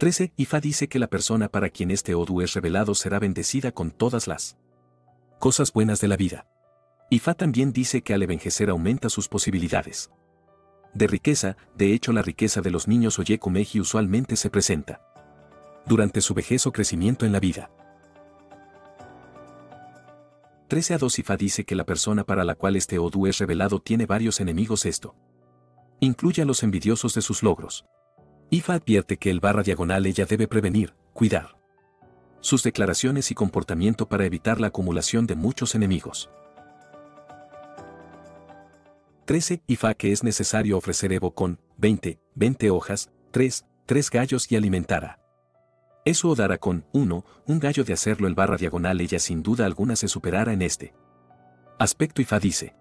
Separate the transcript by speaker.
Speaker 1: 13. Ifa dice que la persona para quien este Odu es revelado será bendecida con todas las cosas buenas de la vida. Ifa también dice que al envejecer aumenta sus posibilidades. De riqueza, de hecho la riqueza de los niños Oyekumeji usualmente se presenta durante su vejez o crecimiento en la vida. 13 a 2 Ifa dice que la persona para la cual este Odu es revelado tiene varios enemigos esto. Incluye a los envidiosos de sus logros. IFA advierte que el barra diagonal ella debe prevenir, cuidar sus declaraciones y comportamiento para evitar la acumulación de muchos enemigos. 13. IFA que es necesario ofrecer Evo con 20, 20 hojas, 3, 3 gallos y alimentara. Eso o dará con 1, un gallo de hacerlo el barra diagonal ella sin duda alguna se superara en este. Aspecto IFA dice.